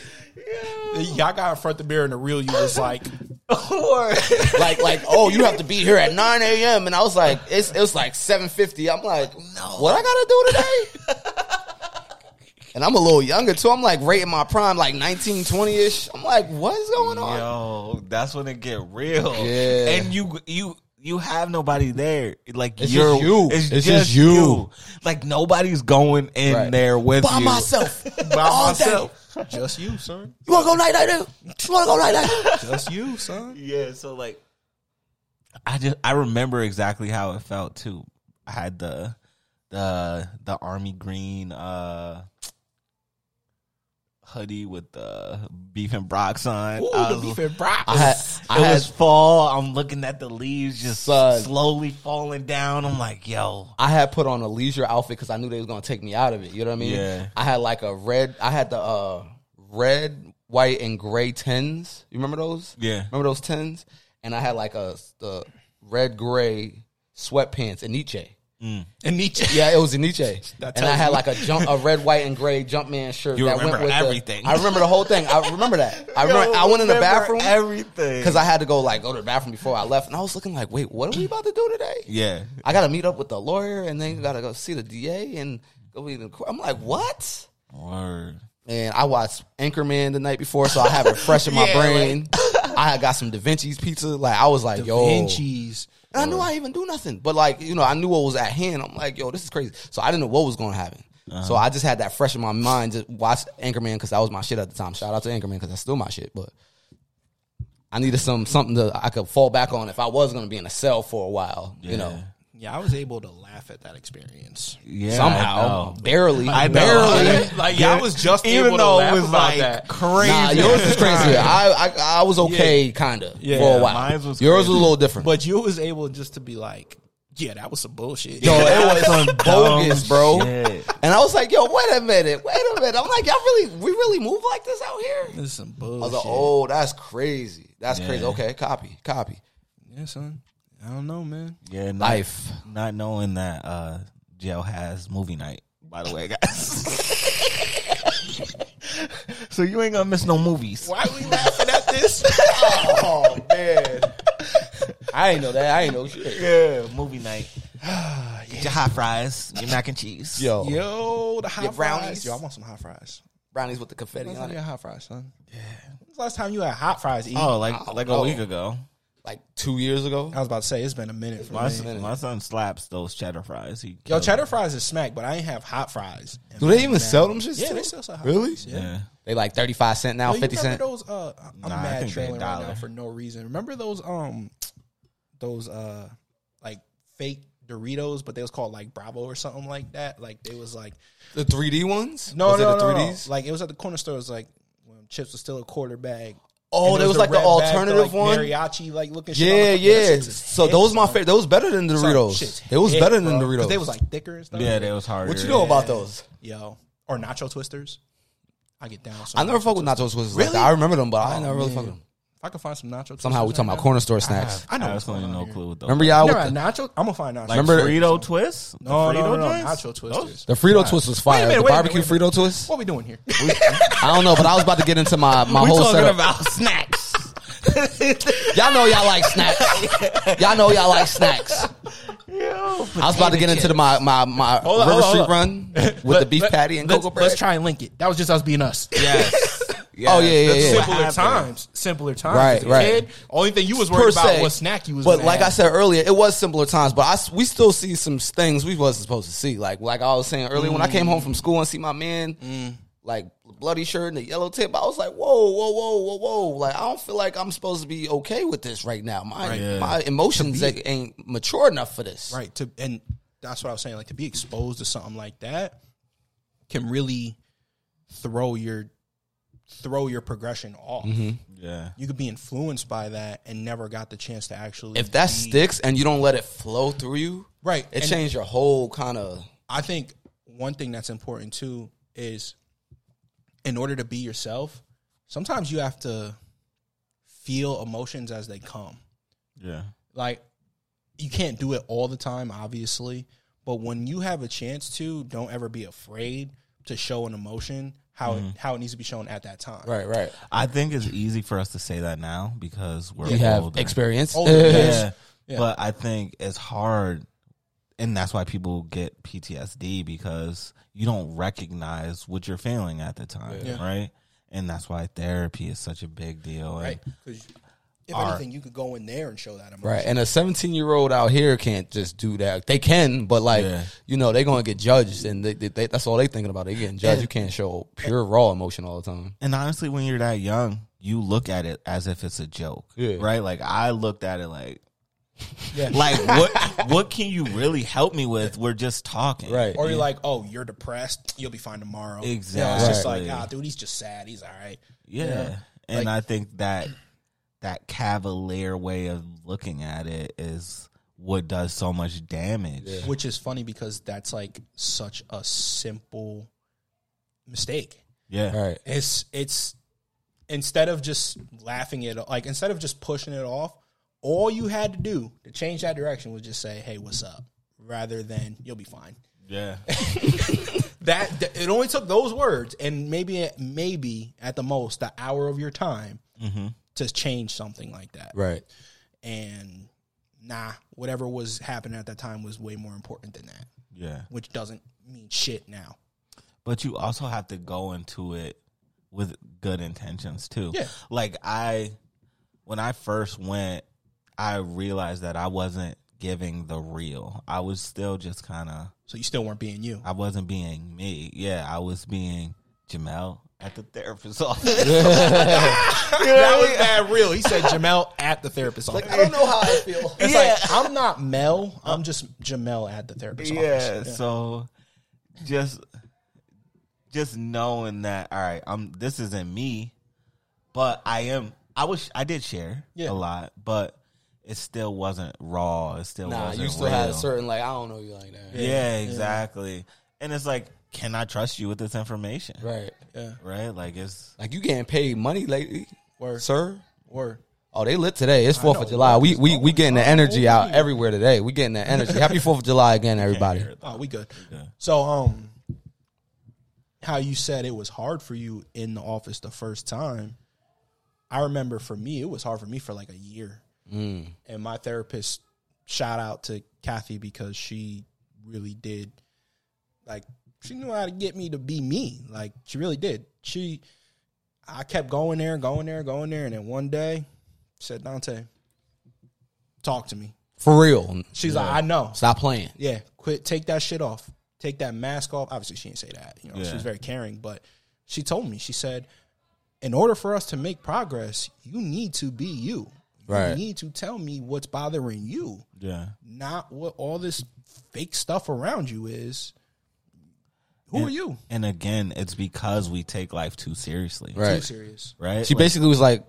Y'all got in front of the mirror and the real you was like, like like oh you have to be here at 9 a.m. and I was like it's it was like 7:50. I'm like no, what I gotta do today? and I'm a little younger too. I'm like rating my prime like 19, 20 ish. I'm like what is going on? Yo, that's when it get real. Yeah. and you you you have nobody there. Like It's you're just you. It's, It's just, just you. you. Like nobody's going in Right. there with you. By you. myself. By All myself. Just you, son. You wanna go night night? dude? You wanna go night night? Just you, son. Yeah, so like I just I remember exactly how it felt too. I had the the the army green uh hoodie with the beef and Brox on. Ooh, I the was- beef and brock. I had I it was fall. I'm looking at the leaves just Son. slowly falling down. I'm like, yo, I had put on a leisure outfit because I knew they was gonna take me out of it. You know what I mean? Yeah. I had like a red. I had the uh, red, white, and gray tens. You remember those? Yeah. Remember those tens? And I had like a the red, gray sweatpants and Nietzsche. Mm. and Nietzsche. Yeah, it was a Nietzsche. And I had like a jump, a red, white, and gray Jumpman shirt. You that remember went with everything. The, I remember the whole thing. I remember that. I remember. I went in the bathroom Everything. because I had to go like go to the bathroom before I left, and I was looking like, wait, what are we about to do today? yeah. I got to meet up with the lawyer, and then got to go see the DA and go be in the court. I'm like, what? Word. And I watched Anchorman the night before, so I have it fresh in my Yeah, brain. I had got some Da Vinci's pizza. Like I was like, yo, Vinci's. And I knew I even do nothing, but like you know, I knew what was at hand. I'm like, yo, this is crazy. So I didn't know what was going to happen. So uh-huh. I just had that fresh in my mind to watch Anchorman because that was my shit at the time. Shout out to Anchorman because that's still my shit. But I needed some something that I could fall back on if I was going to be in a cell for a while. You know, Yeah, I was able to laugh at that experience. Yeah. Somehow, know. barely, I barely. Like, yeah, I was just even able to though laugh it was like that. crazy. Nah, yours was crazy. I, I I was okay, kind of Yeah, for a while. mine was yours crazy. was a little different. But you was able just to be like, yeah, that was some bullshit. Yo, it was some bogus, bro. shit. And I was like, yo, wait a minute, wait a minute. I'm like, y'all really, we really move like this out here? this is some I was like, oh, that's crazy. That's Yeah. crazy. Okay, copy, copy. yeah, son. I don't know, man. Yeah, not, Life. Not knowing that uh, jail has movie night. By the way, guys. so you ain't gonna miss no movies. Why are we laughing at this? Oh man, I ain't know that. I ain't know shit. Yeah, movie night. Get your hot fries, your mac and cheese. Yo, Yo, the hot Your fries. brownies? Yo, I want some hot fries. brownies with the confetti When's on time it. had hot fries, son? Yeah. When's the last time you had hot fries? Oh, like Oh, like a oh. week ago. Like two years ago. I was about to say it's been a minute for My, me. son, my son slaps those cheddar fries. He Yo, kills cheddar fries is smack, but I ain't have hot fries. Do they even sell them shit? Yeah, still? they still sell hot Really? fries. them. Yeah. They like thirty five cent now, Yo, fifty cent. Those, uh, I'm Nah, mad think they trailing right now dollar. for no reason. Remember those, um, those, uh, like fake Doritos, but they was called like Bravo or something like that. Like they was like The three D ones? no, was no, it the no, three no. Ds? Like it was at the corner store. It was like when chips was still a quarter bag. Oh, it there was like the red bag, alternative like, one. mariachi like looking. Yeah, on the- yeah. So hit, those my son. favorite. Those better than Doritos. It was hit, better than bro. 'Cause Doritos. They was like thicker and stuff. Yeah, they was hard. what you know about those? Yo, or nacho twisters. I get down. I never fuck with nacho twisters. Like Really? that. I remember them, but I Oh, never really man. fuck with them. If I could find some nacho. Somehow we talking about corner store snacks. I know I what's absolutely going on no here. clue with those. Remember y'all with the, nacho. I'm gonna find nacho. like Remember- Frito twists? The no, no, Frito no, no, joints? nacho Those- twisters. the Frito twist was fire. Wait a minute, the barbecue minute, wait Frito twist. What we doing here? I don't know, but I was about to get into my my We whole talking setup. about snacks. y'all know y'all like snacks. y'all know y'all like snacks. Yo, I was about to get into the, my my my Hold River hold on, Street hold on. run with Let- the beef let- patty and let's, cocoa bread. Let's try and link it. That was just us being us. yes. Oh, yeah, yeah, yeah. Simpler happened. times. Simpler times. Right, As a right. Kid, only thing you was per worried about se. was snack you was. But gonna like I said earlier, it was simpler times. But I s we still see some things we wasn't supposed to see. Like like I was saying earlier, when I came home from school and see my man, Mm. like bloody shirt and the yellow tip, I was like, whoa, whoa, whoa, whoa, whoa! Like I don't feel like I'm supposed to be okay with this right now. My Yeah. my emotions ain't- ain't mature enough for this. right to and that's what I was saying. Like to be exposed to something like that can really throw your throw your progression off. Mm-hmm. Yeah. You could be influenced by that and never got the chance to actually. If that be- sticks and you don't let it flow through you, right, it and changed your whole kind of. I think one thing that's important too is in order to be yourself, sometimes you have to feel emotions as they come. Yeah. Like you can't do it all the time, obviously, but when you have a chance to, don't ever be afraid to show an emotion. How it, mm-hmm. how it needs to be shown at that time. Right, right. I think it's easy for us to say that now because we're You have older. experience. Older, Yeah. Yeah. But I think it's hard and that's why people get PTSD because you don't recognize what you're feeling at the time, Yeah. right? And that's why therapy is such a big deal. Right. And 'Cause if Our- anything, you could go in there and show that emotion. Right, and a 17 year old out here can't just do that. They can, but like Yeah. you know, they're gonna get judged, and they, they, they- that's all they're thinking about. They getting judged. You can't show pure raw emotion all the time. And honestly, when you're that young, you look at it as if it's a joke, Yeah. right? Like I looked at it like, Yeah. like what what can you really help me with? We're just talking, Right. Or you're like, oh, you're depressed. You'll be fine tomorrow. Yeah, it's Exactly. just like, ah, dude, he's just sad. He's all right. Yeah, Yeah. and Like- I think that that cavalier way of looking at it is what does so much damage. Which is funny because that's like such a simple mistake. Yeah, Right. It's it's instead of just laughing it like instead of just pushing it off, all you had to do to change that direction was just say, "Hey, what's up?" rather than "You'll be fine." yeah, That th- it only took those words and maybe maybe at the most the hour of your time mm-hmm. To change something like that. Right. And nah, whatever was happening at that time was way more important than that, yeah. which doesn't mean shit now. But you also have to go into it with good intentions too. Yeah. Like I when I first went, I realized that I wasn't giving the real. I was still just kind of So you still weren't being you. I wasn't being me. Yeah, I was being Jamel at the therapist's office. that was bad real. He said Jamel at the therapist's office. Like, I don't know how I feel. It's Yeah. like I'm not Mel. I'm just Jamel at the therapist's yeah, office. so just just knowing that all right, I'm this isn't me, but I am I was I did share Yeah. a lot, but it still wasn't raw. It still Nah, wasn't you still had a certain like I don't know you like that. Yeah, exactly. And it's like, can I trust you with this information? Right. Yeah. Right? Like it's Like you getting paid money lately, Word. sir? Or Oh, they lit today. It's Fourth of July. We we we getting the energy out Holy. everywhere today. We getting the energy. Happy Fourth of July again, everybody. oh, we good. good. So um, how you said it was hard for you in the office the first time. I remember for me, it was hard for me for like a year. Mm. And my therapist, shout out to Kathy because she really did, like, she knew how to get me to be me. Like, she really did. She, I kept going there, going there, going there, and then one day, said Dante, talk to me. For real. She's like, I know. Stop playing. Yeah, quit. Take that shit off. Take that mask off. Obviously, she didn't say that. You know, she was very caring, but she told me. She said, in order for us to make progress, you need to be you. You need to tell me what's bothering you, yeah. not what all this fake stuff around you is. Who And- are you? And again, it's because we take life too seriously. Too Right. serious. Right? She Like, basically was like,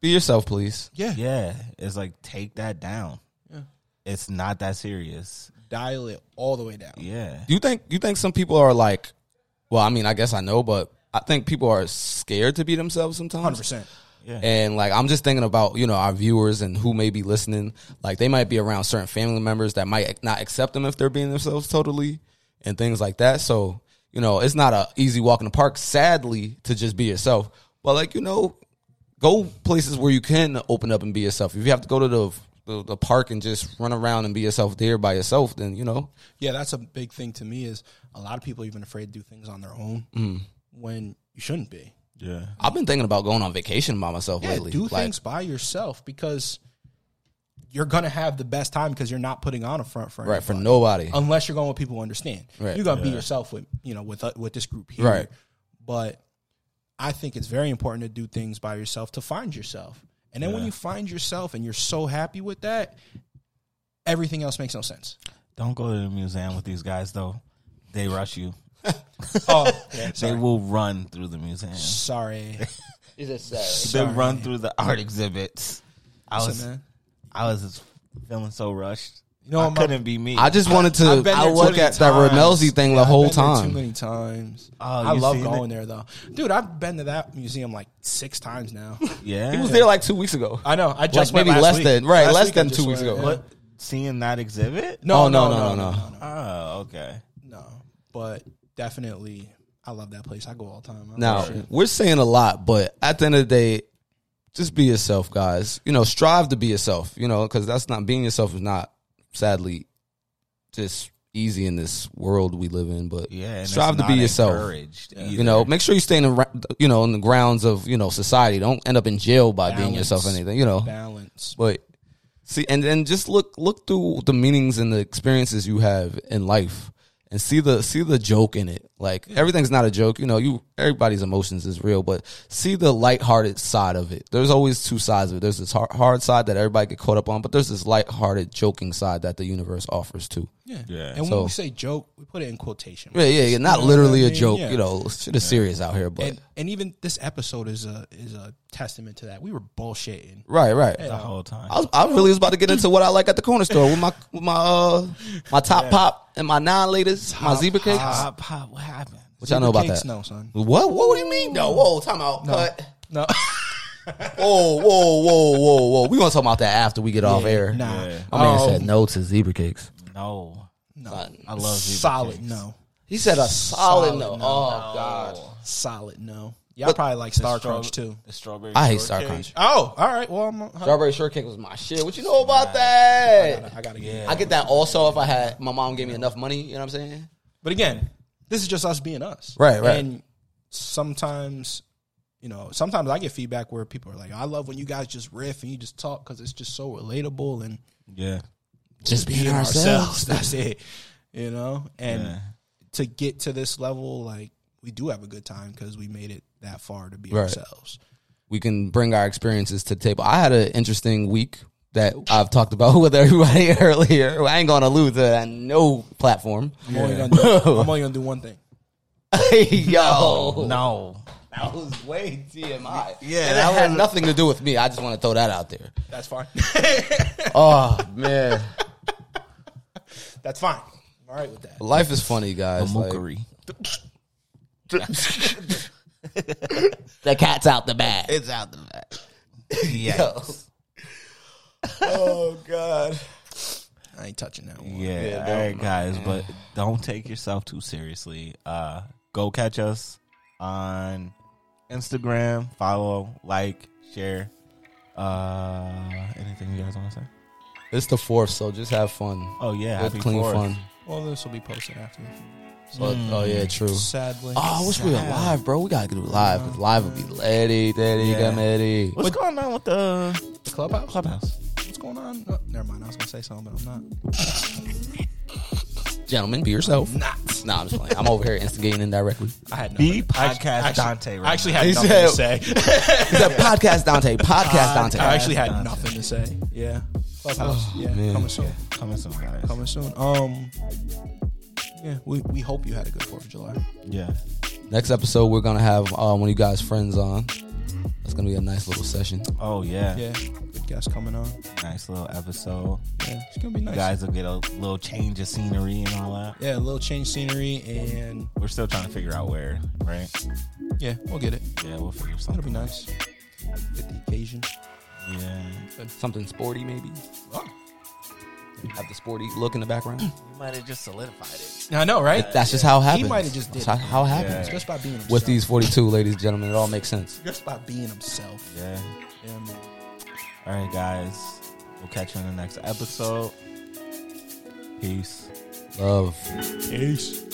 "Be yourself, please." Yeah. Yeah. It's like take that down. Yeah. It's not that serious. Dial it all the way down. Yeah. Do you think you think some people are like, well, I mean, I guess I know, but I think people are scared to be themselves sometimes. Hundred percent. Yeah. And like I'm just thinking about you know our viewers and who may be listening. Like they might be around certain family members that might not accept them if they're being themselves totally, and things like that. So you know it's not a easy walk in the park. Sadly, to just be yourself. But like you know, go places where you can open up and be yourself. If you have to go to the the, the park and just run around and be yourself there by yourself, then you know Yeah, that's a big thing to me. Is a lot of people even afraid to do things on their own Mm. when you shouldn't be. Yeah. I've been thinking about going on vacation by myself Yeah, lately. do Like, things by yourself because you're gonna have the best time because you're not putting on a front for right for anybody. nobody. unless you're going with people who understand. Right. You're gonna be yourself with you know with uh, with this group here, Right. But I think it's very important to do things by yourself to find yourself, and then when you find yourself and you're so happy with that, everything else makes no sense. Don't go to the museum with these guys though. They rush you. Oh, yeah, They will run through the museum. sorry. Is it sad? They run through the art exhibits. I was Listen, man. I was just feeling so rushed. You know, I I'm couldn't be me. I just wanted I've to been I there too look many at that times. Ramelzy thing Yeah, the I've whole been there time. Too many times. Oh, I you love seen going it? there though, dude. I've been to that museum like six times now. yeah. He was there like two weeks ago. I know. I just Like, went maybe last less week. than- right, Last less week I than just two weeks went, ago. yeah. What seeing that exhibit? No, Oh, no, no, no, no, no, no. no, no, Oh, okay. no. But definitely I love that place. I go all the time. I Now love it. we're saying a lot, but at the end of the day, just be yourself, guys. You know, strive to be yourself. You know, because that's not being yourself is not sadly just easy in this world we live in. But Yeah, strive to be yourself. You know, make sure you stay in the you know in the grounds of you know society. Don't end up in jail by being yourself. or Anything you know, balance. but see, and then just look look through the meanings and the experiences you have in life, and see the see the joke in it. Like everything's not a joke, you know. You everybody's emotions is real, but see the lighthearted side of it. There's always two sides of it. There's this hard, hard side that everybody get caught up on, but there's this lighthearted, joking side that the universe offers too. Yeah. Yeah. And when So- we say joke, we put it in quotation. Yeah, yeah, yeah. Not You know literally what I a mean? joke. Yeah. You know, shit is serious out here, but And and even this episode is a is a testament to that. We were bullshitting. right, right. the whole time. I, was, I really was about to get into what I like at the corner store with my with my uh my top pop and my non laters, my zebra cakes. Pop, pop, what happened? What y'all know about that? No, son. What? What do you mean? No, whoa, time out. Cut. No. Whoa, whoa, whoa, whoa, whoa. We gonna talk about that after we get off air. Nah. Yeah. My man Oh, said no to zebra cakes. No, no. I love zebra solid cakes. no. He said a solid, Solid no. no. Oh God. Solid no. Y'all probably like Star Crunch too. The strawberry. I hate shortcake. Star Crunch. Oh, all right. Well, I'm, I, Strawberry shortcake was my shit. What you know about that? I gotta get. Yeah. I get that also if I had my mom gave me enough money. You know what I'm saying? But again, this is just us being us. Right, right. And sometimes, you know, sometimes I get feedback where people are like, "I love when you guys just riff and you just talk because it's just so relatable and Yeah, Just being being ourselves. ourselves." That's it. You know, and Yeah. to get to this level, like we do have a good time because we made it that far to be Right. ourselves. we can bring our experiences to the table. I had an interesting week that oh, I've talked about with everybody earlier. I ain't gonna lose to that on no platform. I'm only gonna do, I'm only gonna do one thing. Yo, no. that was way TMI. Yeah, and that that had was- nothing to do with me. I just want to throw that out there. That's fine. Oh man, That's fine. I'm all right with that. life is funny, guys. Like, Mookery. the cat's out the bag. It's out the back. Yes. Oh god. I ain't touching that one. Yeah, Yeah, all right, don't- guys, but don't take yourself too seriously. Uh, go catch us on Instagram, follow, like, share. Uh, anything you guys want to say? It's the fourth, so just have fun. Oh yeah, Have clean Fourth. fun. Well, this will be posted after. But, oh yeah, true. Sadly. Oh, I wish we were live, bro. We gotta do live because live would be Letty, Daddy, Yeah. come Eddie. What's going on with the The clubhouse? clubhouse? What's going on? Oh, never mind. I was gonna say something, but I'm not. Gentlemen, be yourself. Not. Nah, I'm just playing. I'm over here instigating indirectly. I had Be nothing. I podcast Dante. Right I actually now. had He nothing said- to say. He said, "Podcast Dante, podcast Dante." I actually had Dante. nothing to say. Yeah. Clubhouse. yeah. man. Coming soon. coming soon, guys. Coming soon. Um. Yeah. We we hope you had a good Fourth of July. Yeah, Next episode, we're gonna have uh, one of you guys' friends on. That's gonna be a nice little session. Oh yeah, Yeah. Good guest coming on. nice little episode. Yeah. It's gonna be nice. You guys will get a little change of scenery and all that. Yeah. A little change scenery and We're still trying to figure out where, right? yeah, we'll get it. Yeah, we'll figure something. It'll be nice. Get the occasion. Yeah, Something sporty, maybe. Oh have the sporty look in the background. You might have just solidified it. I know, right? That's just how it happens. He might have just did That's it. how it happens. Yeah. Just by being himself. With these 42, ladies and gentlemen, it all makes sense. Just by being himself. Yeah. Yeah, man. All right, guys. We'll catch you on the next episode. Peace. Love. Peace.